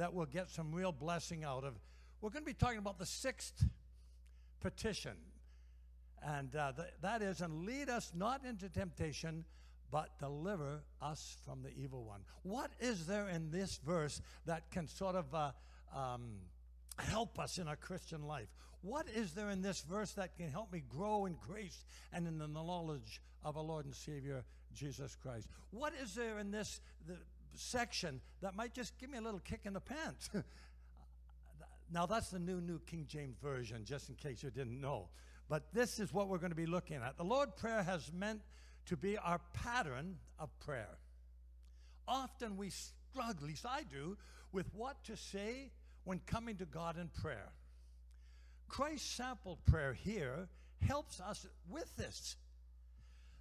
that we'll get some real blessing out of. We're going to be talking about the sixth petition. And uh, th- that is, and lead us not into temptation, but deliver us from the evil one. What is there in this verse that can sort of uh, um, help us in our Christian life? What is there in this verse that can help me grow in grace and in the knowledge of our Lord and Savior Jesus Christ? What is there in this the section that might just give me a little kick in the pants? now, that's the new New King James Version, just in case you didn't know. But this is what we're going to be looking at. The Lord Prayer has meant to be our pattern of prayer. Often we struggle, at least I do, with what to say when coming to God in prayer. Christ's sample prayer here helps us with this.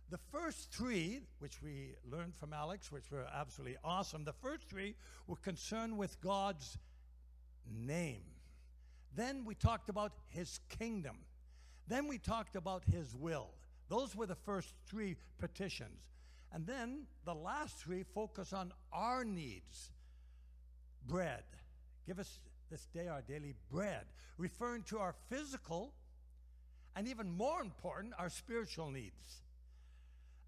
The first three, which we learned from Alex, which were absolutely awesome, the first three were concerned with God's name. Then we talked about his kingdom. Then we talked about his will. Those were the first three petitions. And then the last three focus on our needs bread. Give us this day our daily bread, referring to our physical and even more important, our spiritual needs.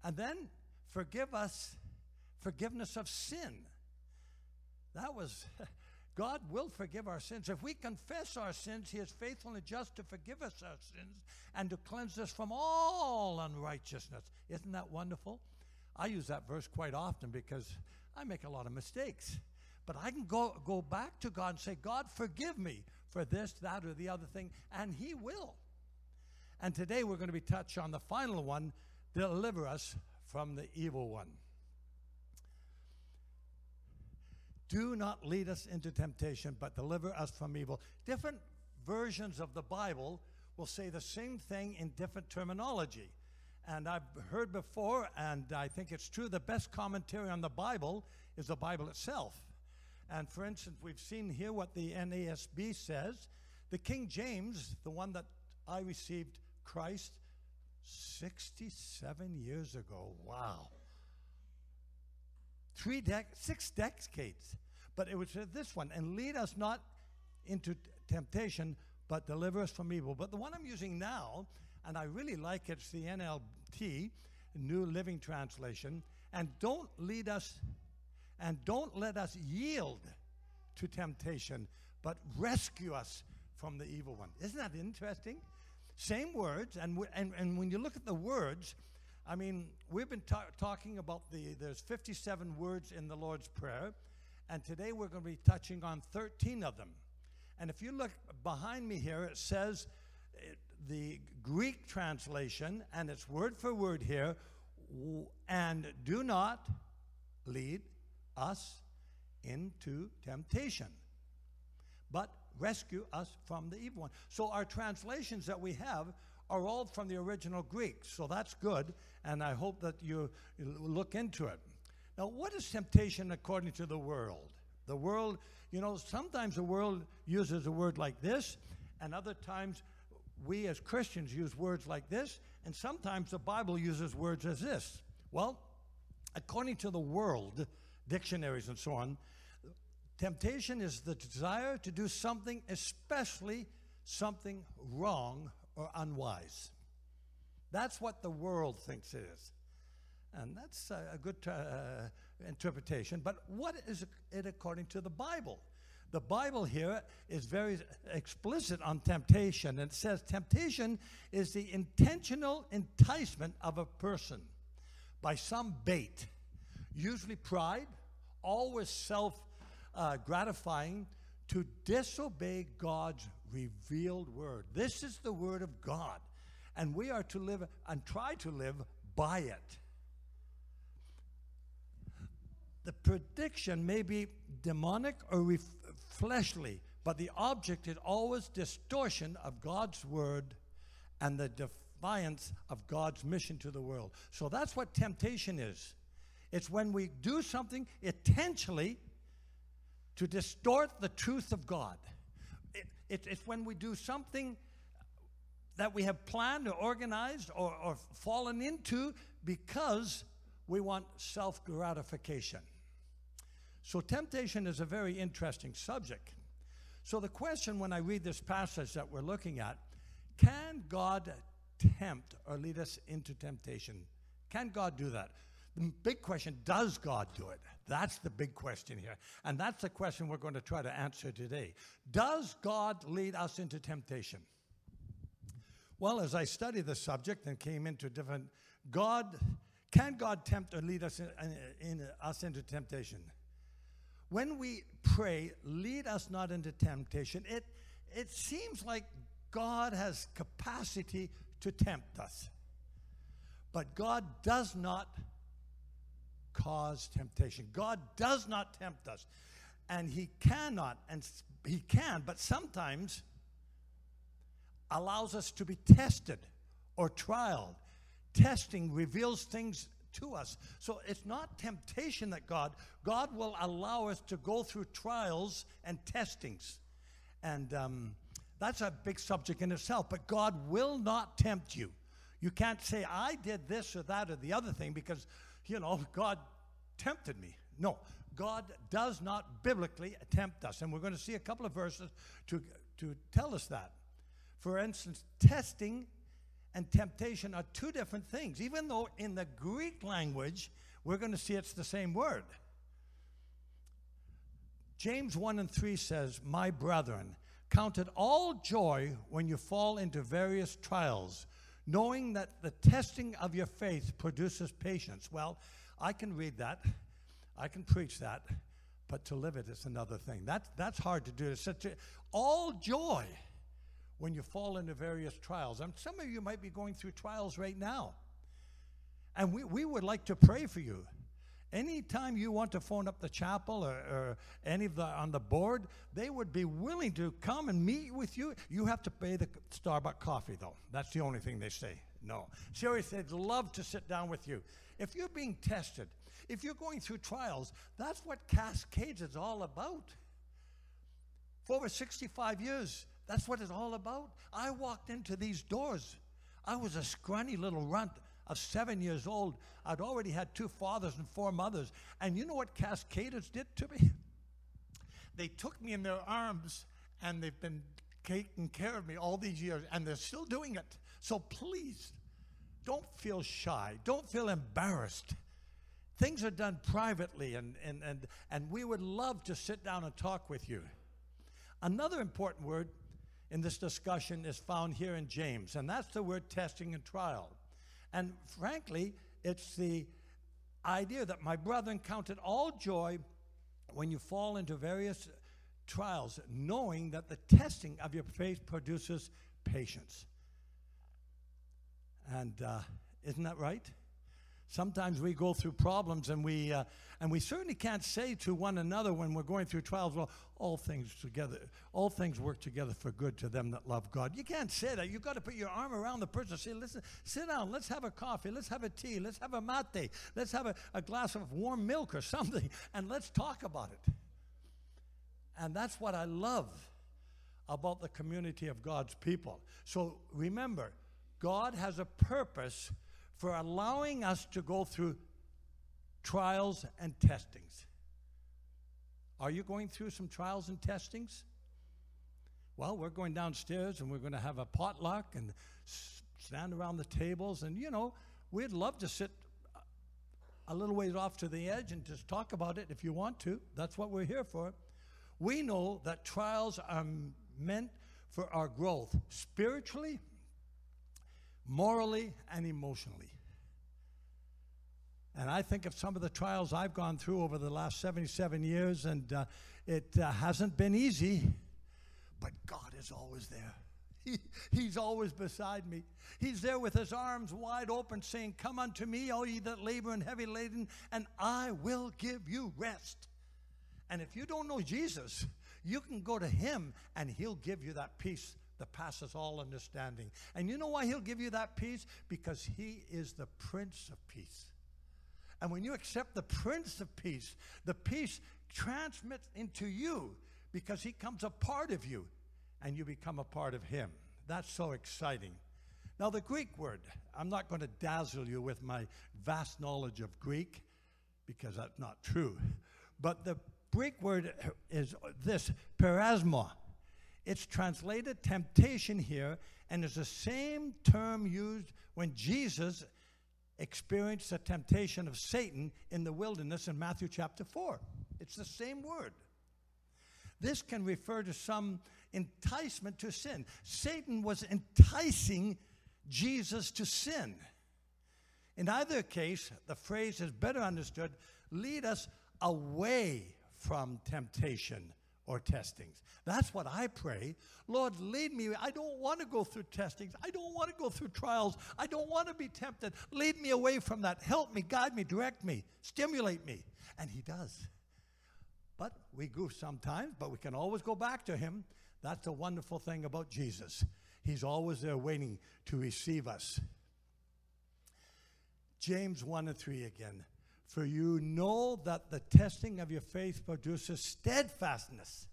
And then forgive us forgiveness of sin. That was God will forgive our sins. If we confess our sins, He is faithful and just to forgive us our sins and to cleanse us from all unrighteousness. Isn't that wonderful? I use that verse quite often because I make a lot of mistakes. But I can go, go back to God and say, God, forgive me for this, that, or the other thing, and He will. And today we're going to be touched on the final one deliver us from the evil one. Do not lead us into temptation, but deliver us from evil. Different versions of the Bible will say the same thing in different terminology. And I've heard before, and I think it's true, the best commentary on the Bible is the Bible itself. And for instance, we've seen here what the NASB says. The King James, the one that I received Christ 67 years ago. Wow three dec- six decades. But it was this one, and lead us not into t- temptation, but deliver us from evil. But the one I'm using now, and I really like it, it's the NLT, New Living Translation, and don't lead us, and don't let us yield to temptation, but rescue us from the evil one. Isn't that interesting? Same words, and, and, and when you look at the words, I mean, we've been ta- talking about the, there's 57 words in the Lord's Prayer, and today we're going to be touching on 13 of them. And if you look behind me here, it says it, the Greek translation, and it's word for word here, and do not lead us into temptation, but rescue us from the evil one. So our translations that we have are all from the original Greek, so that's good, and I hope that you look into it. Now, what is temptation according to the world? The world, you know, sometimes the world uses a word like this, and other times we as Christians use words like this, and sometimes the Bible uses words as this. Well, according to the world, dictionaries and so on, temptation is the desire to do something, especially something wrong or unwise. That's what the world thinks it is. And that's a, good uh, interpretation. But what is it according to the Bible? The Bible here is very explicit on temptation. It says temptation is the intentional enticement of a person by some bait, usually pride, always self uh, gratifying, to disobey God's revealed word. This is the word of God, and we are to live and try to live by it. The prediction may be demonic or ref- fleshly, but the object is always distortion of God's word and the defiance of God's mission to the world. So that's what temptation is. It's when we do something intentionally to distort the truth of God. It, it, it's when we do something that we have planned or organized or, or fallen into because we want self gratification. So, temptation is a very interesting subject. So, the question when I read this passage that we're looking at can God tempt or lead us into temptation? Can God do that? The big question does God do it? That's the big question here. And that's the question we're going to try to answer today. Does God lead us into temptation? Well, as I studied the subject and came into different, God, can God tempt or lead us in, in, us into temptation? When we pray, lead us not into temptation, it, it seems like God has capacity to tempt us. But God does not cause temptation. God does not tempt us. And He cannot, and He can, but sometimes allows us to be tested or trialed. Testing reveals things to us. So it's not temptation that God, God will allow us to go through trials and testings. And um, that's a big subject in itself, but God will not tempt you. You can't say, I did this or that or the other thing because, you know, God tempted me. No, God does not biblically tempt us. And we're going to see a couple of verses to, to tell us that. For instance, testing and temptation are two different things, even though in the Greek language, we're going to see it's the same word. James 1 and 3 says, My brethren, count it all joy when you fall into various trials, knowing that the testing of your faith produces patience. Well, I can read that, I can preach that, but to live it is another thing. That, that's hard to do. It's such a, all joy when you fall into various trials. And some of you might be going through trials right now. And we, we would like to pray for you. Anytime you want to phone up the chapel or, or, any of the on the board, they would be willing to come and meet with you. You have to pay the Starbucks coffee, though. That's the only thing they say. No. Seriously, they'd love to sit down with you. If you're being tested, if you're going through trials, that's what Cascades is all about. For over 65 years, that's what it's all about. I walked into these doors. I was a scrawny little runt of seven years old. I'd already had two fathers and four mothers. And you know what Cascaders did to me? They took me in their arms and they've been taking care of me all these years and they're still doing it. So please, don't feel shy. Don't feel embarrassed. Things are done privately, and, and, and, and we would love to sit down and talk with you. Another important word in this discussion is found here in James, and that's the word testing and trial. And frankly, it's the idea that my brethren count it all joy when you fall into various trials, knowing that the testing of your faith produces patience. And uh, isn't that right? Sometimes we go through problems and we, uh, and we certainly can't say to one another when we're going through trials, well, all things together, all things work together for good to them that love God. You can't say that. You've got to put your arm around the person say, listen, sit down, let's have a coffee, let's have a tea, let's have a mate, let's have a, a glass of warm milk or something, and let's talk about it. And that's what I love about the community of God's people. So remember, God has a purpose for allowing us to go through trials and testings. Are you going through some trials and testings? Well, we're going downstairs and we're going to have a potluck and stand around the tables. And, you know, we'd love to sit a little ways off to the edge and just talk about it if you want to. That's what we're here for. We know that trials are meant for our growth spiritually morally and emotionally. And I think of some of the trials I've gone through over the last 77 years, and uh, it uh, hasn't been easy, but God is always there. He, he's always beside me. He's there with his arms wide open, saying, Come unto me, all ye that labor and heavy laden, and I will give you rest. And if you don't know Jesus, you can go to him and he'll give you that peace that passes all understanding. And you know why he'll give you that peace? Because he is the Prince of Peace. And when you accept the Prince of Peace, the peace transmits into you because he comes a part of you and you become a part of him. That's so exciting. Now, the Greek word, I'm not going to dazzle you with my vast knowledge of Greek because that's not true. But the Greek word is this, peirasmo. It's translated temptation here, and it's the same term used when Jesus experienced the temptation of Satan in the wilderness in Matthew chapter 4. It's the same word. This can refer to some enticement to sin. Satan was enticing Jesus to sin. In either case, the phrase is better understood lead us away from temptation or testings. That's what I pray. Lord, lead me. I don't want to go through testings. I don't want to go through trials. I don't want to be tempted. Lead me away from that. Help me, guide me, direct me, stimulate me. And He does. But we goof sometimes, but we can always go back to Him. That's the wonderful thing about Jesus. He's always there waiting to receive us. James 1 and 3 again. For you know that the testing of your faith produces steadfastness.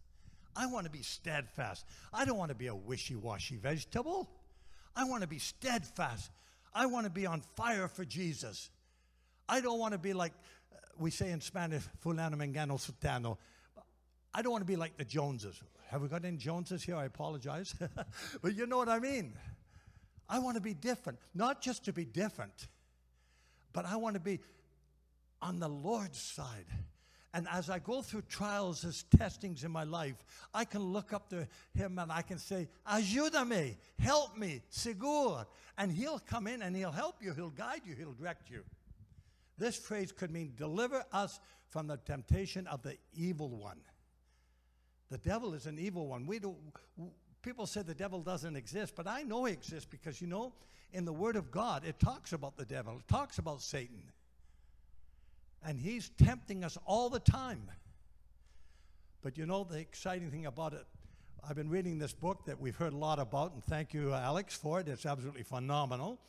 I want to be steadfast. I don't want to be a wishy washy vegetable. I want to be steadfast. I want to be on fire for Jesus. I don't want to be like uh, we say in Spanish, fulano mengano zutano. I don't want to be like the Joneses. Have we got any Joneses here? I apologize. but you know what I mean. I want to be different, not just to be different, but I want to be on the Lord's side. And as I go through trials as testings in my life, I can look up to Him and I can say, Ayúdame, help me, Sigur. And He'll come in and He'll help you, He'll guide you, He'll direct you. This phrase could mean deliver us from the temptation of the evil one. The devil is an evil one. We do, people say the devil doesn't exist, but I know he exists because, you know, in the Word of God, it talks about the devil, it talks about Satan. And he's tempting us all the time. But you know, the exciting thing about it, I've been reading this book that we've heard a lot about, and thank you, uh, Alex, for it. It's absolutely phenomenal.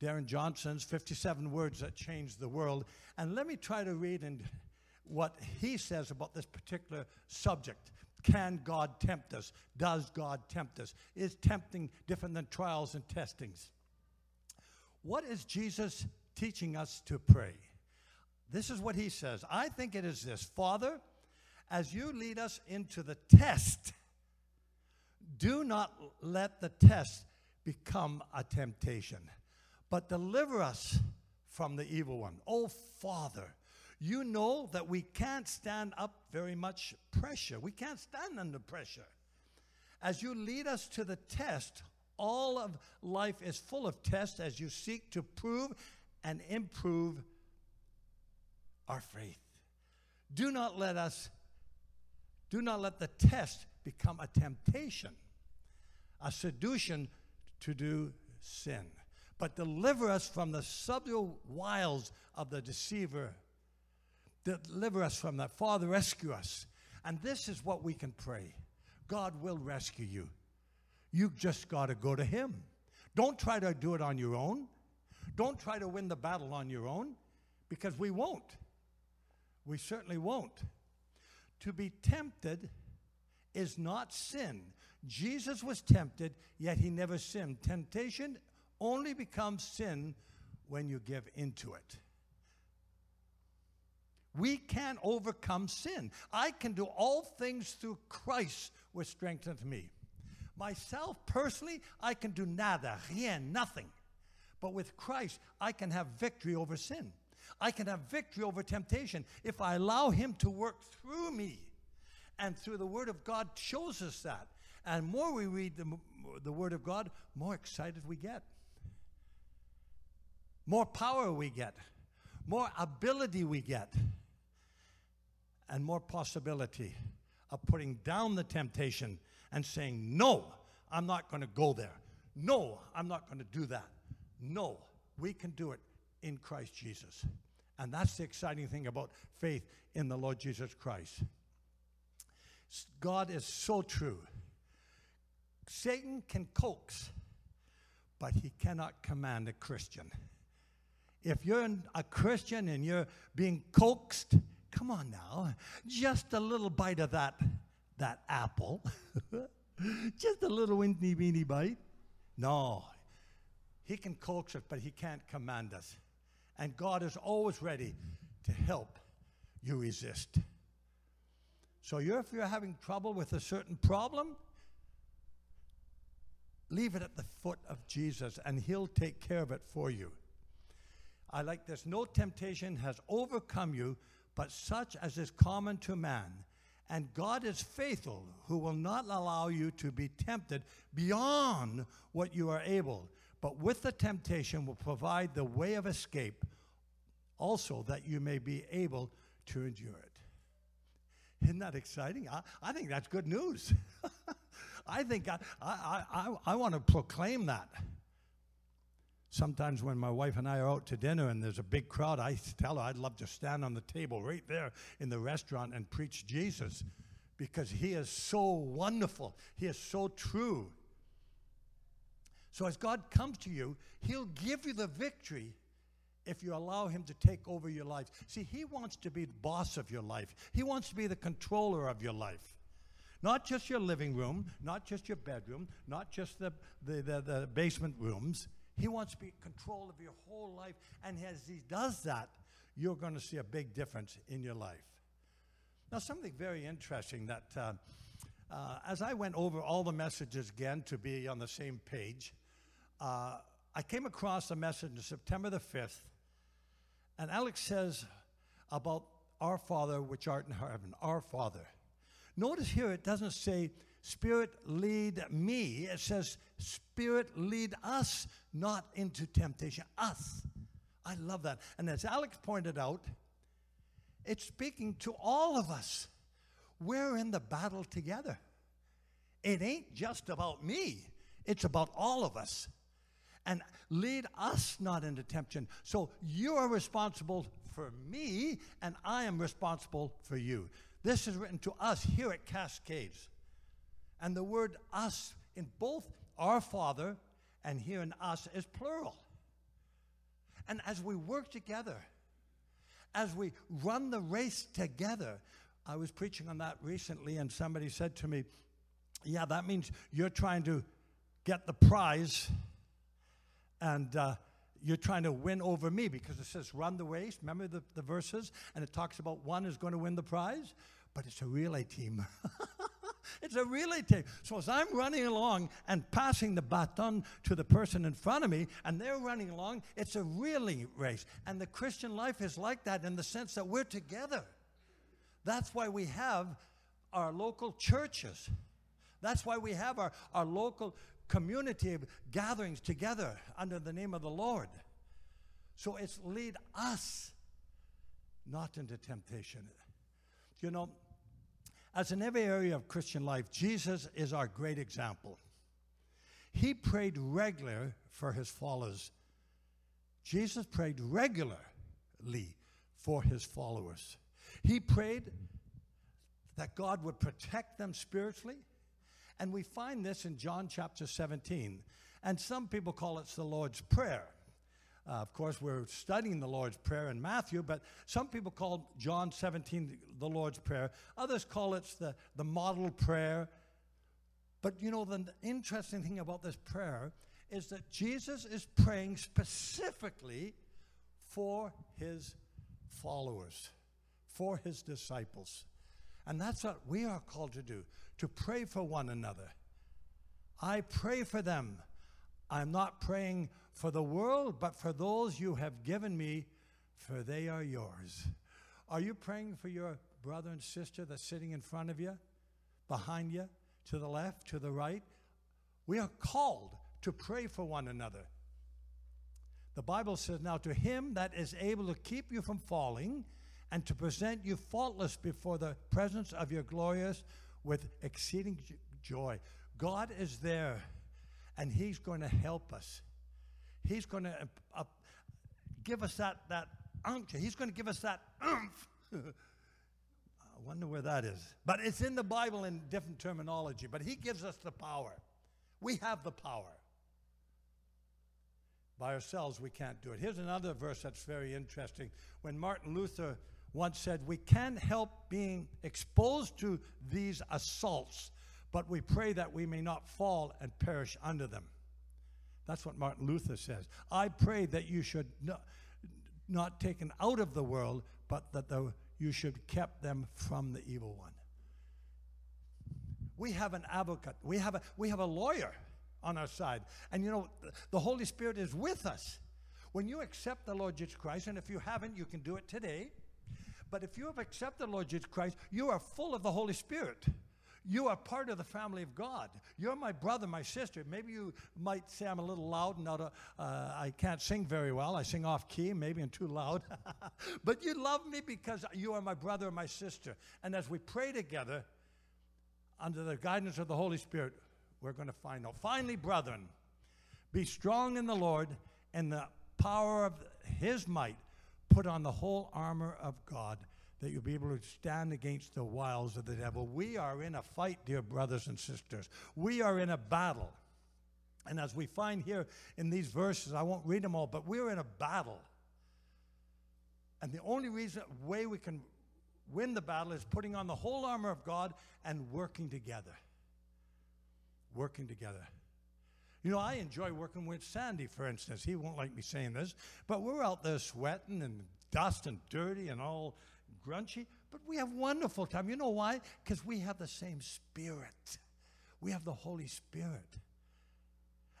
Darrell Johnson's 57 Words That Changed the World. And let me try to read and what he says about this particular subject. Can God tempt us? Does God tempt us? Is tempting different than trials and testings? What is Jesus teaching us to pray? This is what he says. I think it is this Father, as you lead us into the test, do not let the test become a temptation, but deliver us from the evil one. Oh, Father, you know that we can't stand up very much pressure. We can't stand under pressure. As you lead us to the test, all of life is full of tests as you seek to prove and improve our faith. Do not let us, do not let the test become a temptation, a seduction to do sin, but deliver us from the subtle wiles of the deceiver Deliver us from that. Father, rescue us. And this is what we can pray God will rescue you. You just got to go to Him. Don't try to do it on your own. Don't try to win the battle on your own because we won't. We certainly won't. To be tempted is not sin. Jesus was tempted, yet he never sinned. Temptation only becomes sin when you give into it. We can overcome sin. I can do all things through Christ which strengthens me. Myself, personally, I can do nada, rien, nothing. But with Christ, I can have victory over sin. I can have victory over temptation if I allow Him to work through me. And through the Word of God shows us that. And more we read the, the Word of God, more excited we get. More power we get. More ability we get and more possibility of putting down the temptation and saying, No, I'm not going to go there. No, I'm not going to do that. No, we can do it in Christ Jesus. And that's the exciting thing about faith in the Lord Jesus Christ. God is so true. Satan can coax, but he cannot command a Christian. If you're a Christian and you're being coaxed, Come on now. Just a little bite of that, that apple. Just a little weeny weeny bite. No. He can coax us, but he can't command us. And God is always ready to help you resist. So you're, if you're having trouble with a certain problem, leave it at the foot of Jesus and he'll take care of it for you. I like this. No temptation has overcome you, but such as is common to man. And God is faithful, who will not allow you to be tempted beyond what you are able, but with the temptation will provide the way of escape also that you may be able to endure it. Isn't that exciting? I, I think that's good news. I think I, I, I, I want to proclaim that. Sometimes when my wife and I are out to dinner and there's a big crowd, I tell her I'd love to stand on the table right there in the restaurant and preach Jesus because he is so wonderful. He is so true. So as God comes to you, he'll give you the victory if you allow him to take over your life. See, he wants to be the boss of your life. He wants to be the controller of your life. Not just your living room, not just your bedroom, not just the, the, the, the basement rooms. He wants to be control of your whole life. And as he does that, you're going to see a big difference in your life. Now, something very interesting that uh, uh, as I went over all the messages again to be on the same page, uh, I came across a message on September the 5th, and Alex says about our Father which art in heaven, our Father. Notice here it doesn't say, Spirit lead me. It says, Spirit lead us not into temptation. Us. I love that. And as Alex pointed out, it's speaking to all of us. We're in the battle together. It ain't just about me, it's about all of us. And lead us not into temptation. So you are responsible for me, and I am responsible for you. This is written to us here at Cascades. And the word us in both our Father and here in us is plural. And as we work together, as we run the race together, I was preaching on that recently, and somebody said to me, Yeah, that means you're trying to get the prize and uh, you're trying to win over me because it says run the race. Remember the, the verses? And it talks about one is going to win the prize, but it's a relay team. it's a relay team. So as I'm running along and passing the baton to the person in front of me, and they're running along, it's a relay race. And the Christian life is like that in the sense that we're together. That's why we have our local churches. That's why we have our, our local community gatherings together under the name of the Lord. So it's lead us not into temptation. You know, as in every area of Christian life, Jesus is our great example. He prayed regularly for his followers. Jesus prayed regularly for his followers. He prayed that God would protect them spiritually. And we find this in John chapter 17. And some people call it the Lord's Prayer. Uh, of course, we're studying the Lord's Prayer in Matthew, but some people call John 17 the Lord's Prayer. Others call it the, the model prayer. But you know, the interesting thing about this prayer is that Jesus is praying specifically for his followers, for his disciples. And that's what we are called to do to pray for one another. I pray for them. I'm not praying for the world, but for those you have given me, for they are yours. Are you praying for your brother and sister that's sitting in front of you, behind you, to the left, to the right? We are called to pray for one another. The Bible says, Now to him that is able to keep you from falling and to present you faultless before the presence of your glorious with exceeding joy. God is there and He's going to help us. He's going to uh, give us that, that unction. He's going to give us that umph. I wonder where that is. But it's in the Bible in different terminology. But He gives us the power. We have the power. By ourselves, we can't do it. Here's another verse that's very interesting. When Martin Luther once said, We can't help being exposed to these assaults, but we pray that we may not fall and perish under them. That's what Martin Luther says. I pray that you should not, not taken out of the world, but that the, you should kept them from the evil one. We have an advocate. We have a, we have a lawyer on our side. And you know, the Holy Spirit is with us. When you accept the Lord Jesus Christ, and if you haven't, you can do it today. But if you have accepted the Lord Jesus Christ, you are full of the Holy Spirit. You are part of the family of God. You're my brother, my sister. Maybe you might say I'm a little loud and not a, uh, I can't sing very well. I sing off key, maybe I'm too loud. but you love me because you are my brother and my sister. And as we pray together, under the guidance of the Holy Spirit, we're going to find out. Finally, brethren, be strong in the Lord and the power of his might. Put on the whole armor of God that you'll be able to stand against the wiles of the devil. We are in a fight, dear brothers and sisters. We are in a battle. And as we find here in these verses, I won't read them all, but we're in a battle. And the only reason, way we can win the battle is putting on the whole armor of God and working together. Working together. You know, I enjoy working with Sandy, for instance. He won't like me saying this, but we're out there sweating and dust and dirty and all grunchy, but we have wonderful time. You know why? Because we have the same spirit. We have the Holy Spirit.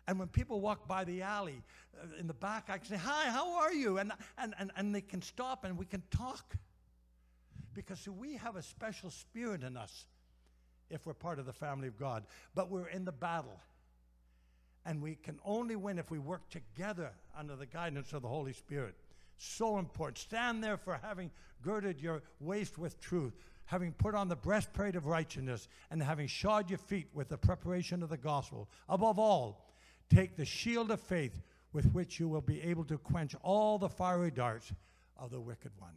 And when people walk by the alley uh, in the back, I can say, Hi, how are you? And, and, and, and they can stop and we can talk. Because see, we have a special spirit in us if we're part of the family of God. But we're in the battle. And we can only win if we work together under the guidance of the Holy Spirit. So important. Stand there for having girded your waist with truth, having put on the breastplate of righteousness, and having shod your feet with the preparation of the gospel. Above all, take the shield of faith with which you will be able to quench all the fiery darts of the wicked one.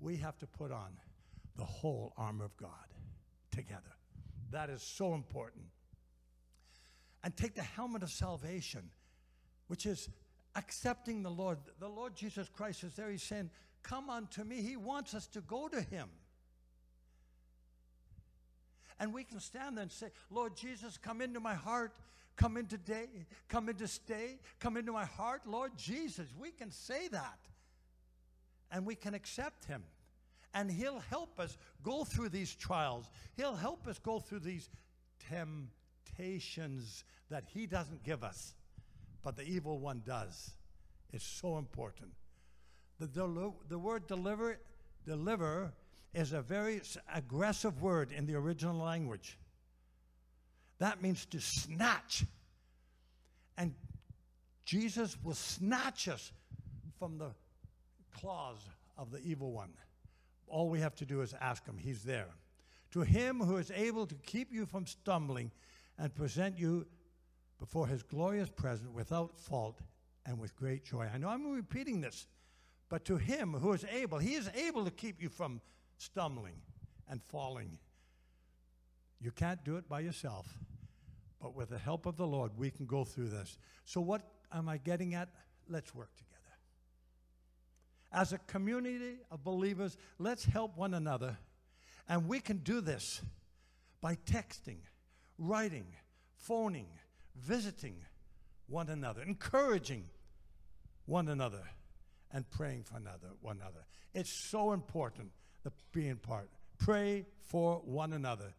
We have to put on the whole armor of God together. That is so important. And take the helmet of salvation, which is accepting the Lord. The Lord Jesus Christ is there. He's saying, Come unto me. He wants us to go to Him. And we can stand there and say, Lord Jesus, come into my heart. Come into day, come into stay, come into my heart, Lord Jesus. We can say that. And we can accept him. And he'll help us go through these trials. He'll help us go through these temptations that he doesn't give us but the evil one does. It's so important. The, the, the word deliver, deliver is a very aggressive word in the original language. That means to snatch. And Jesus will snatch us from the claws of the evil one. All we have to do is ask him, he's there. To him who is able to keep you from stumbling and present you before his glorious presence without fault and with great joy. I know I'm repeating this, but to him who is able, he is able to keep you from stumbling and falling. You can't do it by yourself, but with the help of the Lord, we can go through this. So, what am I getting at? Let's work together. As a community of believers, let's help one another. And we can do this by texting, writing, phoning, visiting one another, encouraging one another, and praying for another, one another. It's so important, the being part. Pray for one another.